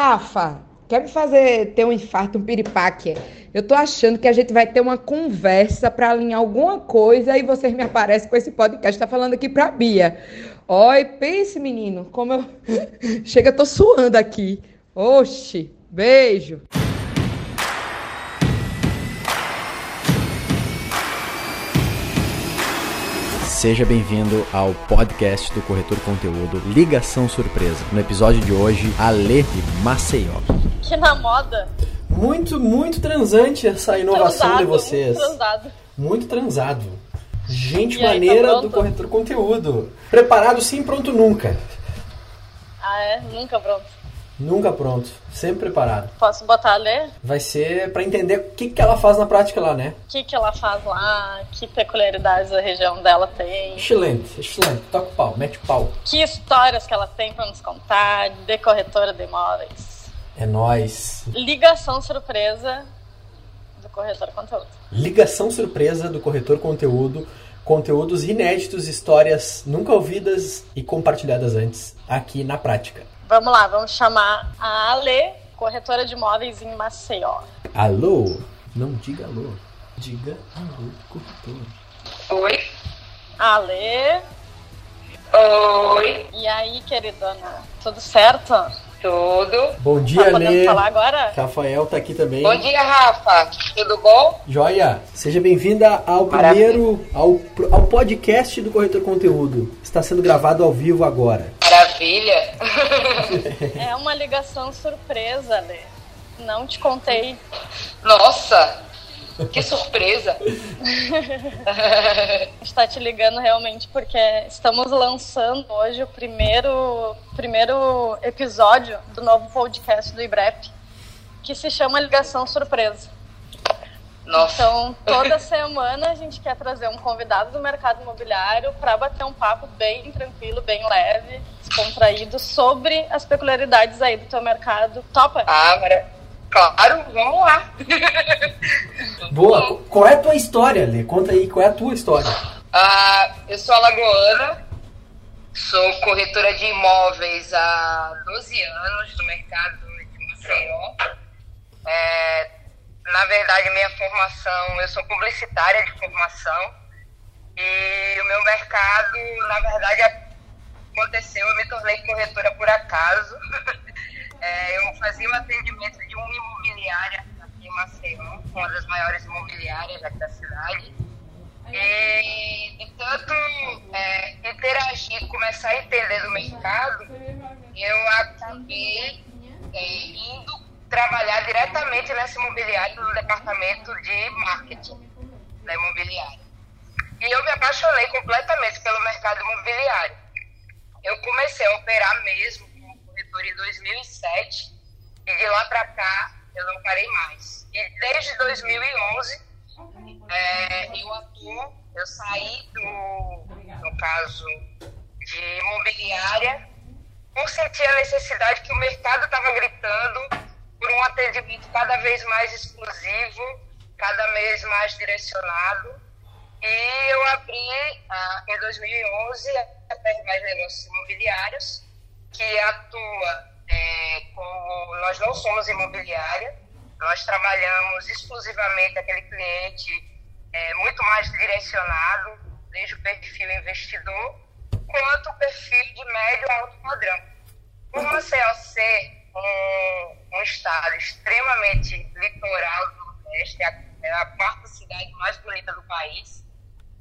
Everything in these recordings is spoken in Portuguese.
Rafa, quer me fazer ter um infarto, um piripaque? Eu tô achando que a gente vai ter uma conversa para alinhar alguma coisa e vocês me aparecem com esse podcast. Tá falando aqui pra Bia. Oi, pense, menino, como eu. Chega, eu tô suando aqui. Oxi, beijo. Seja bem-vindo ao podcast do Corretor Conteúdo Ligação Surpresa. No episódio de hoje, Ale de Maceió. Que na moda. Muito, muito transante essa inovação Transado, de vocês. Muito transado. Muito transado. Gente aí, maneira tá do? Corretor Conteúdo. Preparado sim, pronto nunca. Ah, é? Nunca pronto. Nunca pronto. Sempre preparado. Posso botar a ler? Vai ser pra entender o que, que ela faz na prática lá, né? O que, que ela faz lá? Que peculiaridades a região dela tem? Excelente, excelente. Toca o pau, mete o pau. Que histórias que ela tem pra nos contar de corretora de imóveis? É nóis. Ligação surpresa do corretor conteúdo. Ligação surpresa do corretor conteúdo, conteúdos inéditos, histórias nunca ouvidas e compartilhadas antes aqui na prática. Vamos lá, vamos chamar a Ale, corretora de imóveis em Maceió. Alô? Não diga alô. Diga alô, corretor. Oi. Ale, Oi. e aí, queridona? Tudo certo? Tudo. Bom dia, tá podendo Lê. falar agora? Rafael tá aqui também. Bom dia, Rafa. Tudo bom? Joia, seja bem-vinda ao Maravilha. primeiro, ao, ao podcast do Corretor Conteúdo. Está sendo gravado ao vivo agora. Maravilha. É uma ligação surpresa, Lê. Não te contei. Nossa, que surpresa. Está te ligando realmente porque estamos lançando hoje o primeiro, primeiro episódio do novo podcast do IBREP, que se chama Ligação Surpresa. Nossa. Então, toda semana a gente quer trazer um convidado do mercado imobiliário para bater um papo bem tranquilo, bem leve, descontraído sobre as peculiaridades aí do teu mercado. Topa? Ah, mara... Claro, vamos lá. Boa, qual é a tua história, Lê? Conta aí, qual é a tua história? Ah, eu sou alagoana, sou corretora de imóveis há 12 anos no mercado de Maceió. É, na verdade, minha formação, eu sou publicitária de formação e o meu mercado, na verdade, aconteceu, eu me tornei corretora por acaso. É, eu fazia o atendimento de uma imobiliária aqui em Maceió, uma das maiores imobiliárias aqui da cidade. E, e tanto é, interagir, começar a entender do mercado, eu acabei é, indo trabalhar diretamente nessa imobiliária, no departamento de marketing da imobiliária. E eu me apaixonei completamente pelo mercado imobiliário. Eu comecei a operar mesmo em 2007 e de lá para cá eu não parei mais. E desde 2011 é, eu atuo, eu saí do, no caso de imobiliária, por sentir a necessidade que o mercado estava gritando por um atendimento cada vez mais exclusivo, cada vez mais direcionado. E eu abri ah, em 2011 a Permais Negócios Imobiliários, que atua é, como nós não somos imobiliária, nós trabalhamos exclusivamente aquele cliente é, muito mais direcionado, desde o perfil investidor, quanto o perfil de médio a alto padrão. Por Maceió ser um, um estado extremamente litoral do Nordeste, é a, quarta cidade mais bonita do país,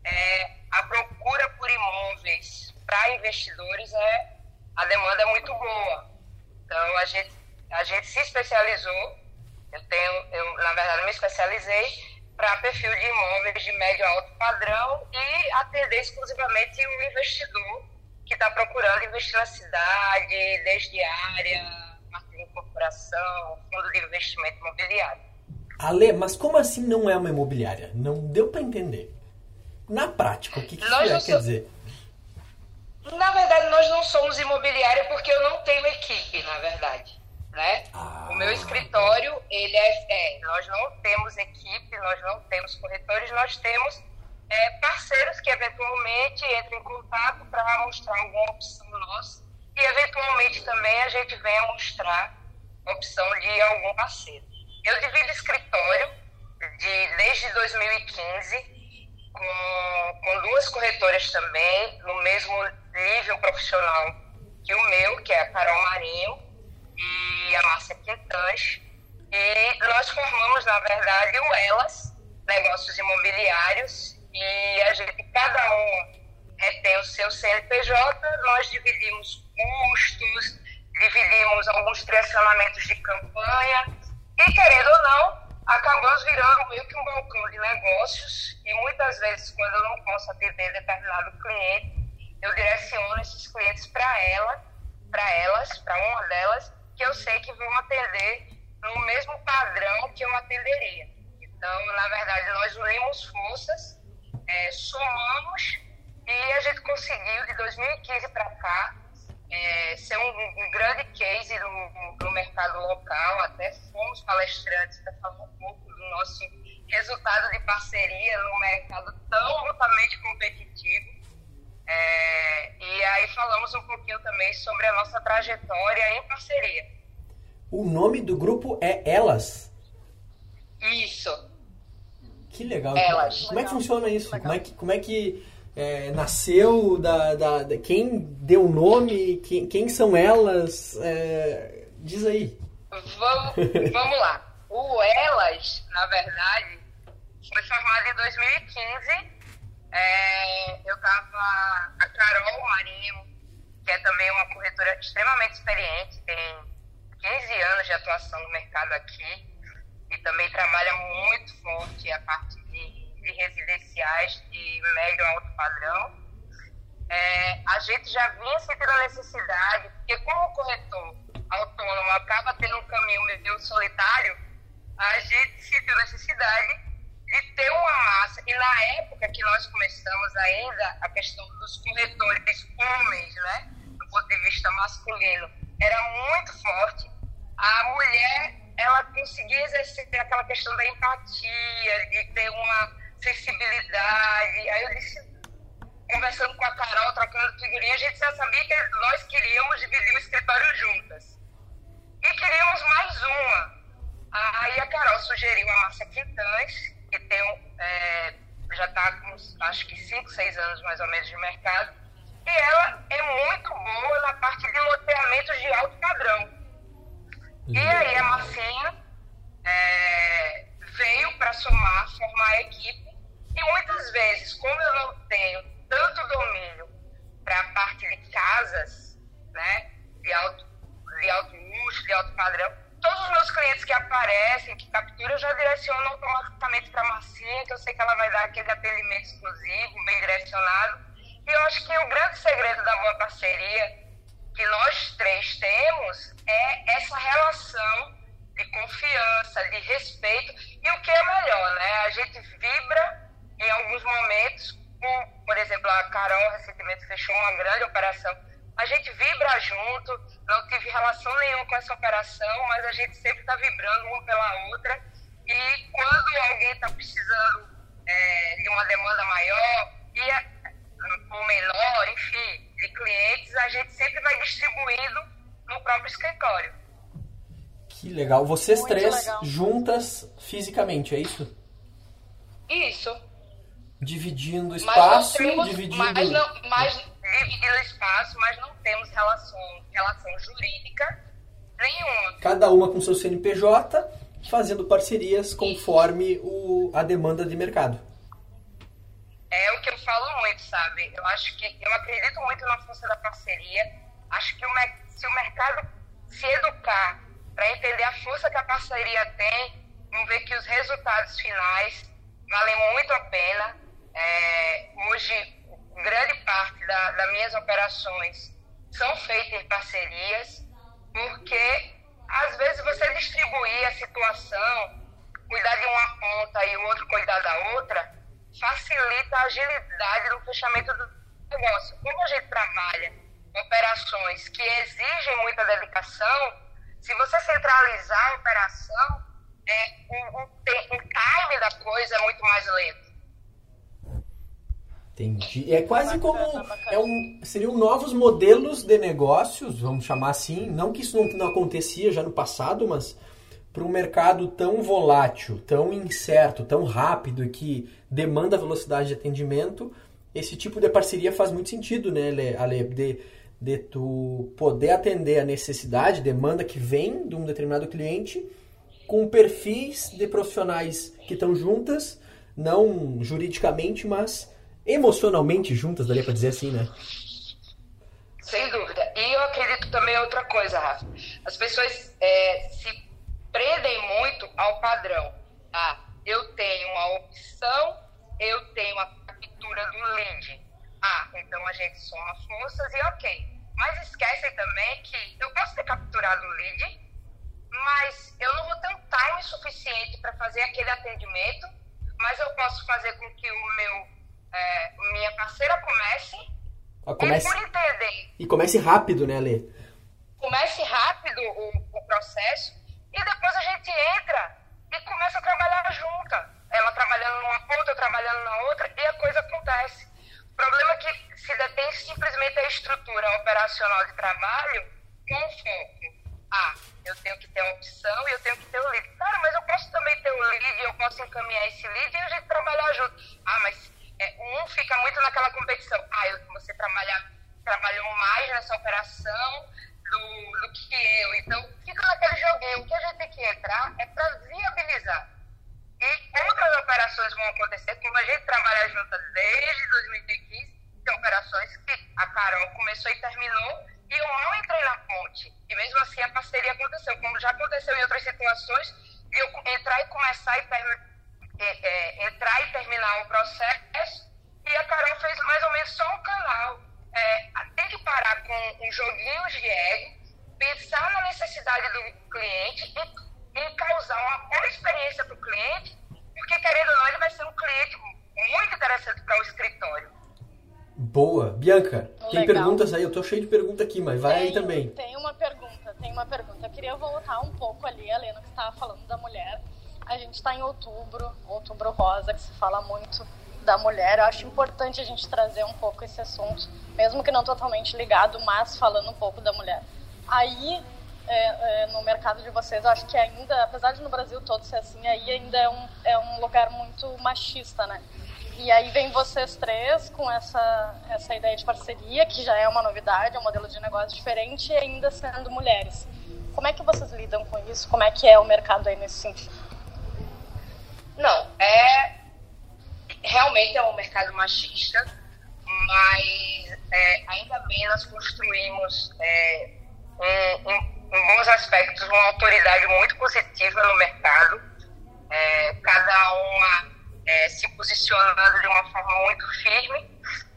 é, a procura por imóveis para investidores é a demanda é muito boa. Então a gente a gente se especializou. Eu tenho eu na verdade me especializei para perfil de imóveis de médio a alto padrão e atender exclusivamente o investidor que está procurando investir na cidade, desde área, de corporação, fundo de investimento imobiliário. Ale, mas como assim não é uma imobiliária? Não deu pra entender. Na prática, o que, que isso é, quer dizer? Na verdade, nós não somos imobiliária porque eu não tenho equipe, na verdade. Né? Ah. O meu escritório, ele é, é, nós não temos equipe, nós não temos corretores, nós temos é, parceiros que eventualmente entram em contato para mostrar alguma opção nossa e eventualmente também a gente venha mostrar opção de algum parceiro. Eu divido escritório de, desde 2015 com, com duas corretoras também, no mesmo nível profissional que o meu, que é a Carol Marinho e a Márcia Quintans. E nós formamos, na verdade, o Elas, Negócios Imobiliários, e a gente, cada um é, tem o seu CNPJ, nós dividimos custos, dividimos alguns direcionamentos de campanha, e querendo ou não, acabamos virando meio que um balcão de negócios, e muitas vezes, quando eu não posso atender determinado cliente, eu direciono esses clientes para ela, para elas, para uma delas, que eu sei que vão atender no mesmo padrão que eu atenderia. Então, na verdade, nós unimos forças, é, somamos e a gente conseguiu, de 2015 para cá, é, ser um, um, grande case no, no, mercado local. Até fomos palestrantes para falar um pouco do nosso resultado de parceria no mercado tão altamente competitivo. É, e aí falamos um pouquinho também sobre a nossa trajetória em parceria. O nome do grupo é Elas? Isso. Que legal. Elas. Como é que funciona isso? Como é que, como é que é, nasceu? Da, da, da, quem deu o nome? Quem, quem são elas? É, diz aí. Vamos, vamos lá. O Elas, na verdade, foi formado em 2015 é, eu tava. A Carol Marinho, que é também uma corretora extremamente experiente, tem 15 anos de atuação no mercado aqui e também trabalha muito forte a parte de, de residenciais de médio a alto padrão. É, a gente já vinha sentindo a necessidade, porque como corretor autônomo acaba tendo um caminho meio solitário, a gente sentiu a necessidade de ter uma massa. Na época que nós começamos ainda, a questão dos corretores homens, né, do ponto de vista masculino, era muito forte. A mulher, ela conseguia exercer aquela questão da empatia, de ter uma sensibilidade. Aí eu disse, conversando com a Carol, trocando figurinha, a gente já sabia que nós queríamos dividir o escritório juntas. E queríamos mais uma. Aí a Carol sugeriu a Márcia Quintães, que tem, é, já está com acho que 5, 6 anos mais ou menos de mercado, e ela é muito boa na parte de loteamento de alto padrão. E aí a Marcinha é, veio para somar, formar a equipe, e muitas vezes, como eu não tenho tanto domínio para a parte de casas, né, de alto, de alto luxo, de alto padrão, todos os meus clientes que aparecem, que capturam, já direciono automaticamente para a Marcinha, que eu sei que ela vai dar aquele atendimento exclusivo, bem direcionado. E eu acho que o grande segredo da boa parceria que nós três temos é essa relação de confiança, de respeito e o que é melhor, né? A gente vibra em alguns momentos, com, por exemplo, a Carol recentemente fechou uma grande operação a gente vibra junto, não tive relação nenhuma com essa operação, mas a gente sempre está vibrando uma pela outra. E quando alguém está precisando é, de uma demanda maior e ou menor, enfim, de clientes, a gente sempre vai distribuindo no próprio escritório. Que legal. Vocês Muito três legal. juntas fisicamente, é isso? Isso. Dividindo espaço, temos, dividindo. Mas, não, mas dividindo espaço, mas não temos relação, relação jurídica nenhuma. Cada uma com seu CNPJ, fazendo parcerias conforme o, a demanda de mercado. É o que eu falo muito, sabe? Eu acho que eu acredito muito na força da parceria. Acho que o, se o mercado se educar para entender a força que a parceria tem, vão ver que os resultados finais valem muito a pena. É, hoje grande parte da, das minhas operações são feitas em parcerias, porque às vezes você distribuir a situação, cuidar de uma ponta e o outro cuidar da outra, facilita a agilidade no fechamento do negócio. Como a gente trabalha operações que exigem muita dedicação, se você centralizar a operação, é, o, o, o time da coisa é muito mais lento. Entendi. É quase como é um, seriam novos modelos de negócios, vamos chamar assim. Não que isso não, não acontecia já no passado, mas para um mercado tão volátil, tão incerto, tão rápido e que demanda velocidade de atendimento, esse tipo de parceria faz muito sentido, né, Ale? De, de tu poder atender a necessidade, demanda que vem de um determinado cliente com perfis de profissionais que estão juntas, não juridicamente, mas emocionalmente juntas, daria para dizer assim, né? Sem dúvida. E eu acredito também outra coisa, Rafa. As pessoas é, se prendem muito ao padrão. Ah, eu tenho uma opção, eu tenho a captura do lead. Ah, então a gente soma forças e ok. Mas esquecem também que eu posso ter capturado o lead, mas eu não vou ter um time suficiente para fazer aquele atendimento, mas eu posso fazer com que o meu é, minha parceira comece, ah, comece... por entender. E comece rápido, né, Lê? Comece rápido o, o processo e depois a gente entra e começa a trabalhar junta. Ela trabalhando numa ponta, eu trabalhando na outra, e a coisa acontece. O problema é que se detém simplesmente a estrutura operacional de trabalho com foco. Ah, eu tenho que ter uma opção e eu tenho que ter o lead. Cara, mas eu posso também ter o lead, eu posso encaminhar esse lead e a gente trabalhar junto. Ah, mas é, um fica muito naquela competição. Ah, eu, você trabalha, trabalhou mais nessa operação do, do que eu. Então, fica naquele joguinho. O que a gente tem que entrar é para viabilizar. E outras operações vão acontecer, como a gente trabalha junto desde 2015, tem operações que a Carol começou e terminou, e eu não entrei na ponte. E mesmo assim a parceria aconteceu, como já aconteceu em outras situações, eu entrar e começar e terminar é, é, entrar e terminar o processo. A fez mais ou menos só um canal. É, tem que parar com os joguinhos de ego, pensar na necessidade do cliente e, e causar uma boa experiência para o cliente, porque querendo ou não, ele vai ser um cliente muito interessante para o escritório. Boa. Bianca, Legal. tem perguntas aí? Eu tô cheio de perguntas aqui, mas vai tem, aí também. Tem uma pergunta, tem uma pergunta. Eu queria voltar um pouco ali, Helena, que estava falando da mulher. A gente está em outubro, outubro rosa, que se fala muito da mulher. Eu acho importante a gente trazer um pouco esse assunto, mesmo que não totalmente ligado, mas falando um pouco da mulher. Aí, é, é, no mercado de vocês, eu acho que ainda, apesar de no Brasil todo ser assim, aí ainda é um, é um lugar muito machista, né? E aí vem vocês três com essa, essa ideia de parceria, que já é uma novidade, é um modelo de negócio diferente, e ainda sendo mulheres. Como é que vocês lidam com isso? Como é que é o mercado aí nesse sentido? Não, é realmente é um mercado machista, mas é, ainda bem nós construímos é, um, um, bons aspectos uma autoridade muito positiva no mercado, é, cada uma é, se posicionando de uma forma muito firme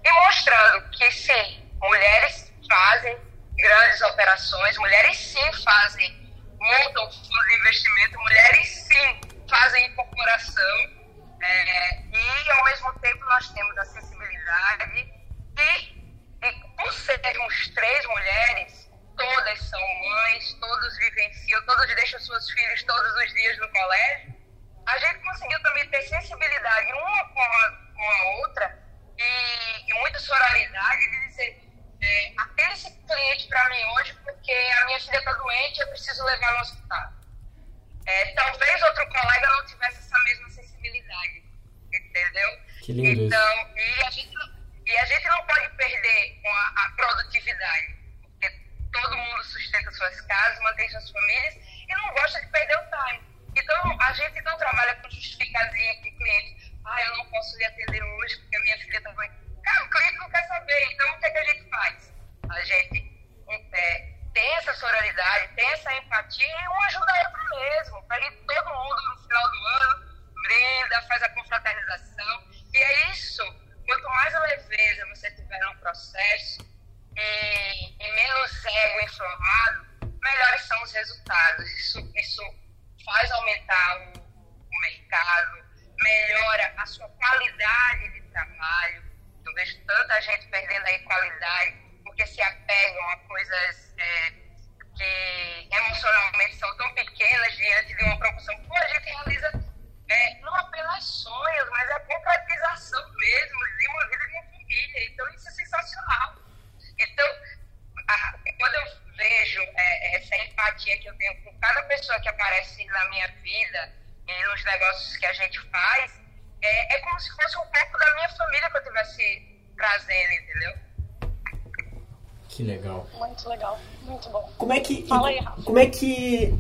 e mostrando que sim, mulheres fazem grandes operações, mulheres sim fazem, montam fundos de investimento, mulheres sim fazem incorporação é, e, ao mesmo tempo, nós temos a sensibilidade e, e, por sermos três mulheres, todas são mães, todos vivenciam, todos deixam seus filhos todos os dias no colégio, a gente conseguiu também ter sensibilidade uma com a, com a outra e, e muita soralidade de dizer é, atende esse cliente para mim hoje porque a minha filha está doente e eu preciso levar no hospital. É, talvez outro colega não tivesse essa mesma sensibilidade, entendeu? Que lindo então, e a, gente, e a gente não pode perder a, a produtividade, porque todo mundo sustenta suas casas, mantém suas famílias e não gosta de perder o time. Então, a gente não trabalha com justificazinha com o cliente. Ah, eu não posso lhe atender hoje porque a minha filha está doente. Cara, o cliente não quer saber. Então, o que, é que a gente faz? A gente é, tem essa sororidade, tem essa empatia e um ajuda a outro mesmo, para que todo mundo no final do ano brinda, faz a confraternização. E é isso. Quanto mais leveza você tiver no processo e, e menos ego inflamado, melhores são os resultados. Isso, isso faz aumentar o, o mercado, melhora a sua qualidade de trabalho. Eu vejo tanta gente perdendo aí qualidade porque se apegam a coisas é, é que emocionalmente são tão pequenas diante de uma proporção que a gente realiza é, não apenas sonhos, mas a concretização mesmo de uma vida de uma família. Então, isso é sensacional. Então, a, quando eu vejo é, essa empatia que eu tenho com cada pessoa que aparece na minha vida e nos negócios que a gente faz, é, é como se fosse um pouco da minha família que eu estivesse trazendo, entendeu? Que legal. Muito legal, muito bom. Como é que. Fala aí, Rafa. Como é que.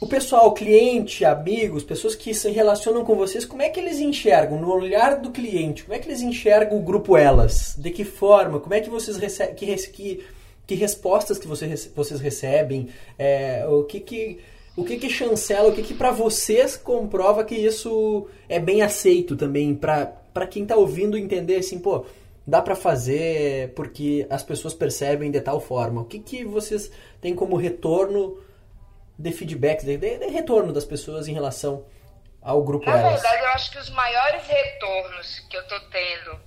O pessoal, cliente, amigos, pessoas que se relacionam com vocês, como é que eles enxergam, no olhar do cliente, como é que eles enxergam o grupo Elas? De que forma? Como é que vocês recebem. Que, que, que respostas que vocês, vocês recebem? É, o que que. O que que chancela, o que que pra vocês comprova que isso é bem aceito também, pra quem tá ouvindo entender assim, pô, dá pra fazer porque as pessoas percebem de tal forma. O que que vocês têm como retorno de feedback, de, de- de retorno das pessoas em relação ao grupo Na Elas? verdade, eu acho que os maiores retornos que eu tô tendo,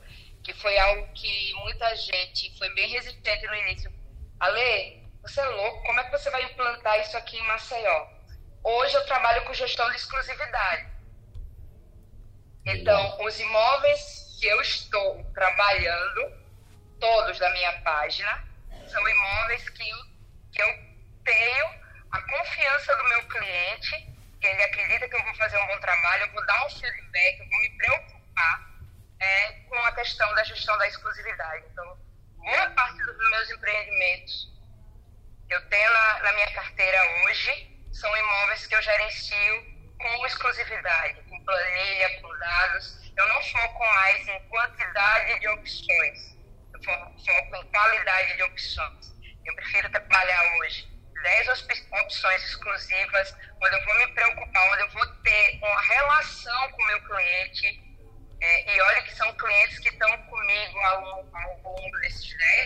que foi algo que muita gente foi bem resistente no início. Ale, você é louco, como é que você vai implantar isso aqui em Maceió? Hoje eu trabalho com gestão de exclusividade. Então, os imóveis que eu estou trabalhando, todos da minha página, são imóveis que eu, que eu tenho a confiança do meu cliente, que ele acredita que eu vou fazer um bom trabalho, eu vou dar um feedback, eu vou me preocupar é, com a questão da gestão da exclusividade. Então, boa parte dos meus empreendimentos que eu tenho na, na minha carteira hoje são imóveis que eu gerencio com exclusividade, com planilha, com dados. Eu não foco mais em quantidade de opções, eu fo- foco em qualidade de opções. Eu prefiro trabalhar hoje 10 ospi- opções exclusivas, onde eu vou me preocupar, onde eu vou ter uma relação com o meu cliente. É, e olha que são clientes que estão comigo ao, ao longo desses 10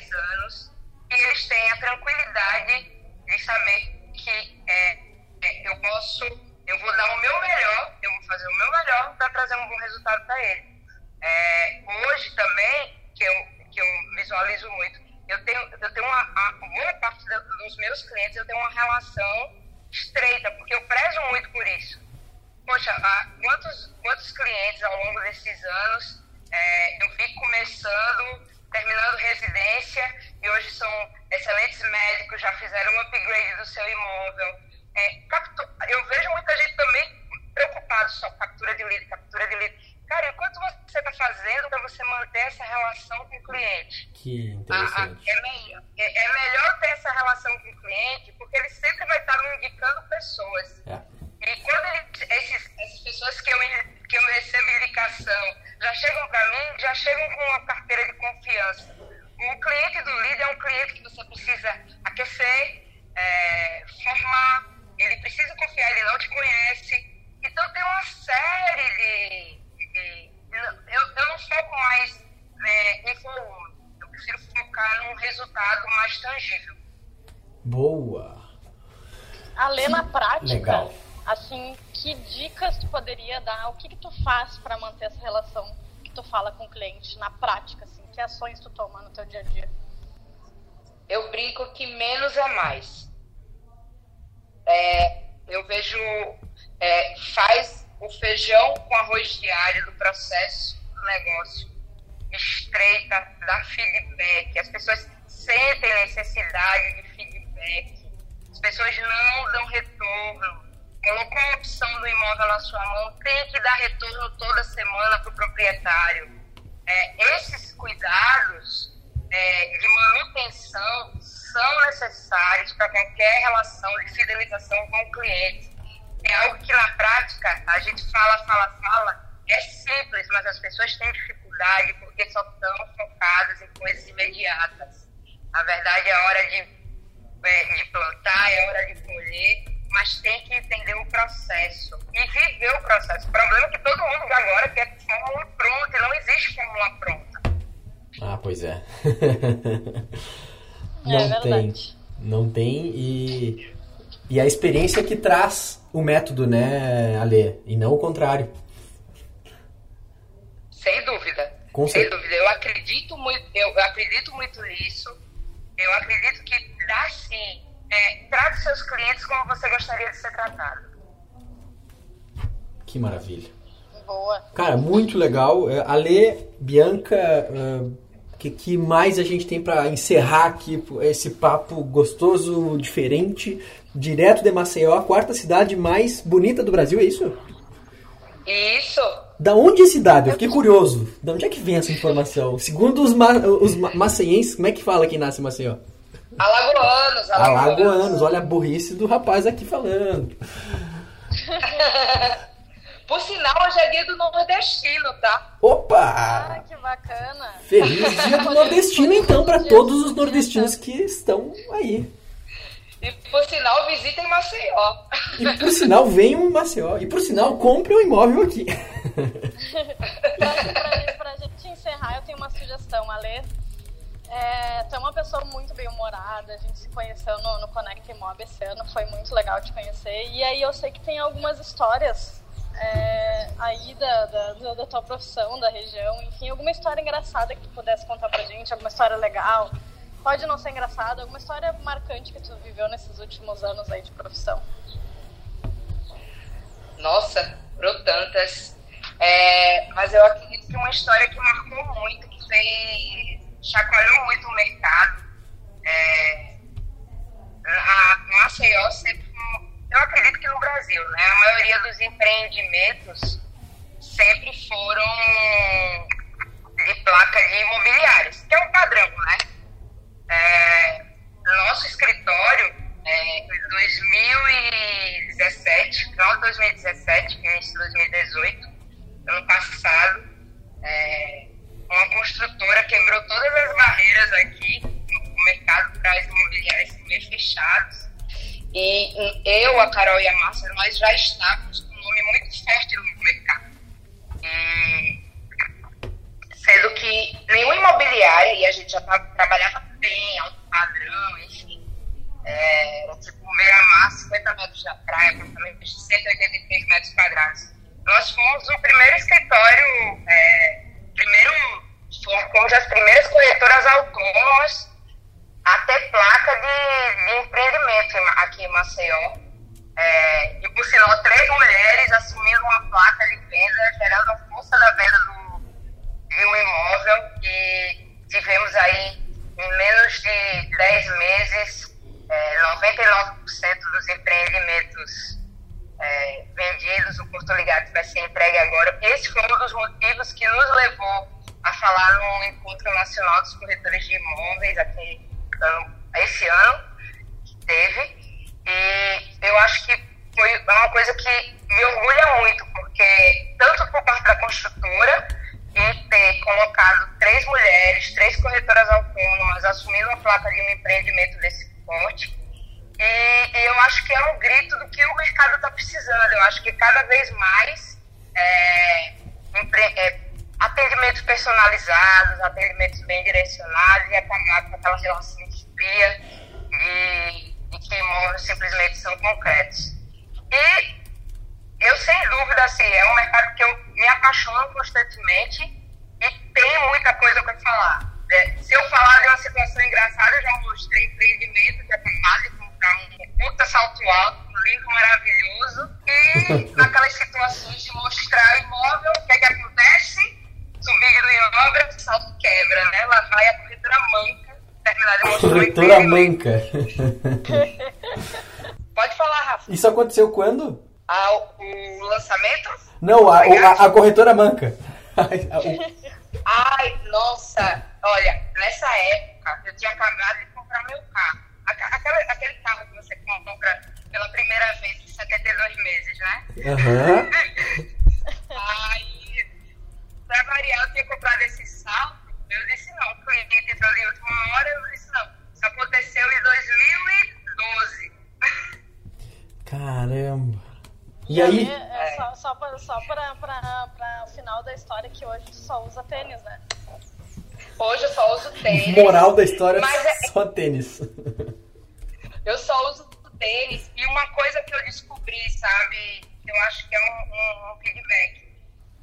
ele. É, hoje também, que eu, que eu visualizo muito, eu tenho, eu tenho uma, a boa parte dos meus clientes, eu tenho uma relação estreita, porque eu prezo muito por isso. Poxa, há quantos, quantos clientes ao longo desses anos é, eu vi começando, terminando residência e hoje são excelentes médicos, já fizeram um upgrade do seu imóvel. É, captu- eu vejo muita gente também preocupada só captura de lead, captura de lead. Cara, enquanto você está fazendo para você manter essa relação com o cliente? Que Ah, ah, interessante. é, é, é melhor ter essa relação com o cliente, porque ele sempre vai estar me indicando pessoas. É. E quando ele- esses, essas pessoas que eu, que eu recebo indicação já chegam para mim, já chegam com uma carteira de confiança. O cliente do líder é um cliente que você precisa aquecer, é, formar, ele precisa confiar, ele não te conhece. Então tem uma série de. de- eu, eu não foco mais é, em volume, eu prefiro focar num resultado mais tangível. Boa. A ler na prática, Legal. assim, que dicas tu poderia dar? O que, que tu faz para manter essa relação que tu fala cliente na prática, assim? Que ações tu toma no teu dia a dia? eu brinco que menos é mais. É, eu vejo, é, faz o feijão com arroz diário do processo do negócio, estreita, dá feedback, as pessoas sentem necessidade de feedback, as pessoas não dão retorno. Colocou a opção do imóvel na sua mão, tem que dar retorno toda semana para o proprietário. É, esses cuidados é, de manutenção são necessários para qualquer relação de fidelização com o cliente. É algo que na prática a gente fala, fala, fala, é simples, mas as pessoas têm dificuldade porque só estão focadas em coisas imediatas. Na verdade, é hora de, é, de plantar, é hora de colher, mas tem que entender o processo e viver o processo. O problema é que todo mundo agora quer fórmula pronta e não existe fórmula pronta. Ah, pois é. É não tem. verdade. Não tem e, e a experiência que traz o método, né, Ale? E não o contrário. Sem dúvida. Com Sem cer- dúvida. Eu acredito muito, eu acredito muito nisso. Eu acredito que dá sim. É, trate seus clientes como você gostaria de ser tratado. Que maravilha. Boa. Cara, muito legal. É, Ale, Bianca, o que, que mais a gente tem para encerrar aqui esse papo gostoso, diferente? Direto de Maceió, a quarta cidade mais bonita do Brasil, é isso? Isso. Da onde é cidade? Eu fiquei curioso. Da onde é que vem essa informação? Segundo os, ma os ma maceienses, como é que fala que nasce em Maceió? Alagoanos, alagoanos. Alagoanos, olha a burrice do rapaz aqui falando. Por sinal, hoje é dia do nordestino, tá? Opa! Ah, que bacana. Feliz dia do nordestino, então, para todos os nordestinos que estão aí. E por sinal, visitem Maceió. E por sinal, venham em Maceió. E por sinal, compre um imóvel aqui. pra, pra, pra gente encerrar, eu tenho uma sugestão, Alê. É, tu é uma pessoa muito bem humorada, a gente se conheceu no, no Connect Mob esse ano, foi muito legal te conhecer. E aí eu sei que tem algumas histórias é, aí da, da, da, tua profissão, da região, enfim, alguma história engraçada que tu pudesse contar pra gente, alguma história legal. Pode não ser engraçada, alguma história marcante que tu viveu nesses últimos anos aí de profissão. Nossa, foram tantas. É, mas eu acredito que uma história que marcou muito, que fez, chacoalhou muito o mercado. É, a Maceió sempre eu acredito que no Brasil, né, a maioria dos empreendimentos sempre foram de placa de imobiliários, que é um padrão, né? É, nosso escritório, é, em 2017, final de 2017, início de 2018, ano passado, é, uma construtora quebrou todas as barreiras aqui no mercado para as imobiliárias meio fechados e eu, a Carol e a Márcia, nós já estávamos com um nome muito forte no mercado. Sendo que nenhuma imobiliária, e a gente já trabalhava bem, alto padrão, enfim, é, tipo massa, 50 metros da praia, apartamento de 183 metros quadrados. Nós fomos o primeiro escritório, é, primeiro, fomos as primeiras corretoras autônomas até placa de, de empreendimento aqui em Maceió. É, e por sinal, três mulheres assumindo uma placa de venda, gerando a força da venda do, de um imóvel. E tivemos aí, em menos de 10 meses, é, 99% dos empreendimentos é, vendidos, o Porto Ligado vai ser entregue agora. Esse foi um dos motivos que nos levou a falar no Encontro Nacional dos Corretores de Imóveis aqui esse ano que teve. E eu acho que foi uma coisa que me orgulha muito, porque tanto por parte da construtora e ter colocado três mulheres, três corretoras autônomas assumindo a placa de um empreendimento desse porte. E, eu acho que é um grito do que o mercado está precisando. Eu acho que cada vez mais é, é, atendimentos personalizados, atendimentos bem direcionados e acabar com aquela relação fria e, e que imóveis simplesmente são concretos. E eu, sem dúvida, assim, é um mercado que eu me apaixono constantemente e tem muita coisa para falar. É, se eu falar de uma situação engraçada, eu já mostrei empreendimento, já de comprar um puta salto alto, um lindo, maravilhoso. E naquelas situações de mostrar imóvel, o que é que acontece? Subindo em obra, salto quebra, né? Lá vai a corretora manca terminar de mostrar Corretora manca. Pode falar, Rafa. Isso aconteceu quando? Ah, o lançamento? Não, a, a, a corretora manca. Ai, nossa. Olha, nessa época, eu tinha acabado de comprar meu carro. Aquele, aquele carro que você compra pela primeira vez em 72 meses, né? Aham. Uhum. Aí, pra variar, eu tinha comprado esse salto eu disse não, o cliente entrou de última hora, eu disse não. Isso aconteceu em 2012. Caramba. E aí? É, é, só, só, pra, só pra, pra, pra final da história que hoje tu só usa tênis, né? Hoje eu só uso tênis. Moral da história, é... só tênis. Eu só uso tênis. E uma coisa que eu descobri, sabe, eu acho que é um, um, um feedback,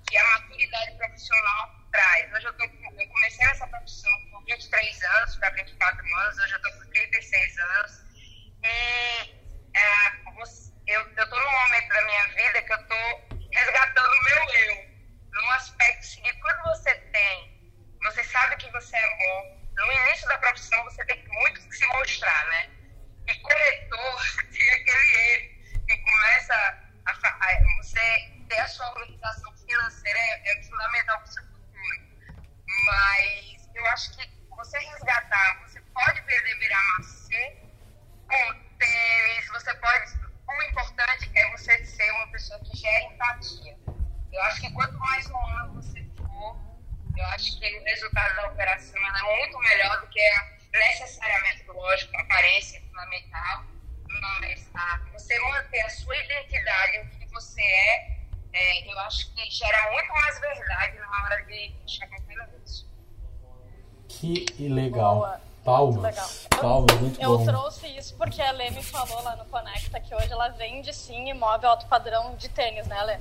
que a maturidade profissional traz. Hoje eu, tô, eu comecei nessa profissão com 23 anos, para 24 anos, hoje eu estou com 36 anos. E é, eu estou num momento da minha vida que eu estou resgatando o meu eu. Num aspecto seguinte, quando você tem, você sabe que você é bom. No início da no Conecta que hoje ela vende sim imóvel alto padrão de tênis, né, Lê?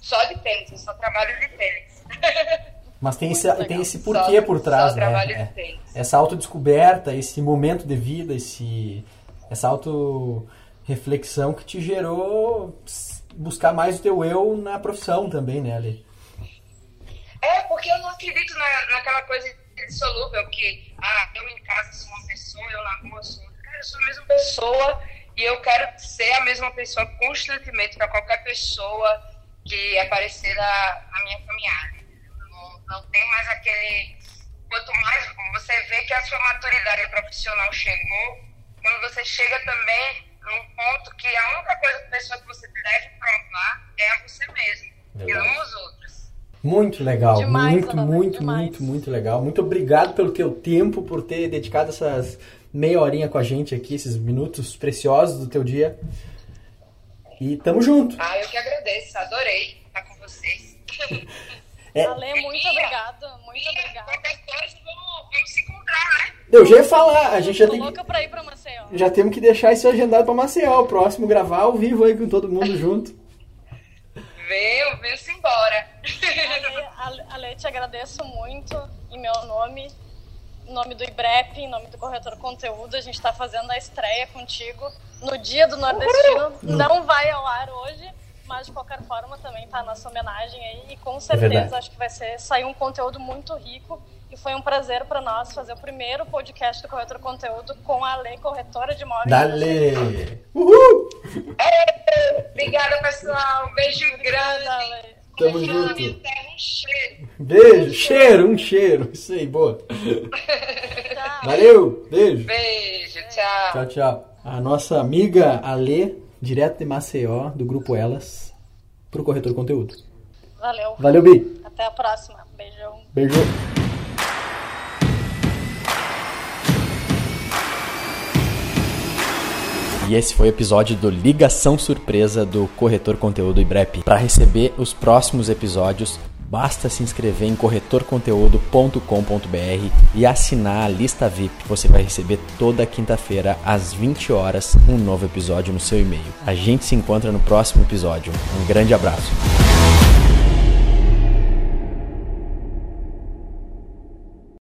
Só de tênis, eu só trabalho de tênis. Mas tem esse, tem esse porquê só, por trás, né? É, essa autodescoberta, esse momento de vida, esse, essa auto-reflexão que te gerou buscar mais o teu eu na profissão também, né, Ali? É, porque eu não acredito na, naquela coisa indissolúvel que, ah, eu em casa sou uma pessoa, eu na rua sou eu sou a mesma pessoa e eu quero ser a mesma pessoa constantemente para qualquer pessoa que aparecer na, na minha caminhada. Não, não tem mais aquele. Quanto mais você vê que a sua maturidade profissional chegou, quando você chega também num ponto que a única coisa, pessoa que você deve provar é a você mesmo, e não os outros. Muito legal, demais, muito, muito, demais. muito, muito legal. Muito obrigado pelo teu tempo, por ter dedicado essas meia horinha com a gente aqui, esses minutos preciosos do teu dia. E tamo junto. Ah, eu que agradeço, adorei estar com vocês. É. Ale, muito obrigada, muito coisa, vamos, se encontrar, né? Eu já ia falar, a gente já Tô tem louca pra ir pra Maceió. Já temos que deixar isso agendado pra Maceió, o próximo gravar ao vivo aí com todo mundo junto. Veio, veio-se embora. Ale, Ale, te agradeço muito em meu nome, em nome do IBREP, em nome do Corretor Conteúdo. A gente está fazendo a estreia contigo no dia do Nordestino. Uhum. Não vai ao ar hoje, mas de qualquer forma também tá a nossa homenagem aí. E com certeza é acho que vai ser sair um conteúdo muito rico. E foi um prazer para nós fazer o primeiro podcast do Corretor Conteúdo com a Lei Corretora de Imóveis. Dale! Uhul! É, obrigada, pessoal. Um beijo grande. Ale. Tamo junto. Cheiro. Beijo, cheiro, um cheiro. Isso aí, boa. Tchau. Valeu, beijo. Beijo, tchau. Tchau, tchau. A nossa amiga Alê direto de Maceió, do grupo Elas, pro Corretor Conteúdo. Valeu. Valeu, Bi. Até a próxima. Beijão. Beijo. E esse foi o episódio do Ligação Surpresa do Corretor Conteúdo IBREP. Para receber os próximos episódios, Basta se inscrever em corretorconteúdo.com.br e assinar a lista VIP. Você vai receber toda quinta-feira às 20 horas um novo episódio no seu e-mail. A gente se encontra no próximo episódio. Um grande abraço.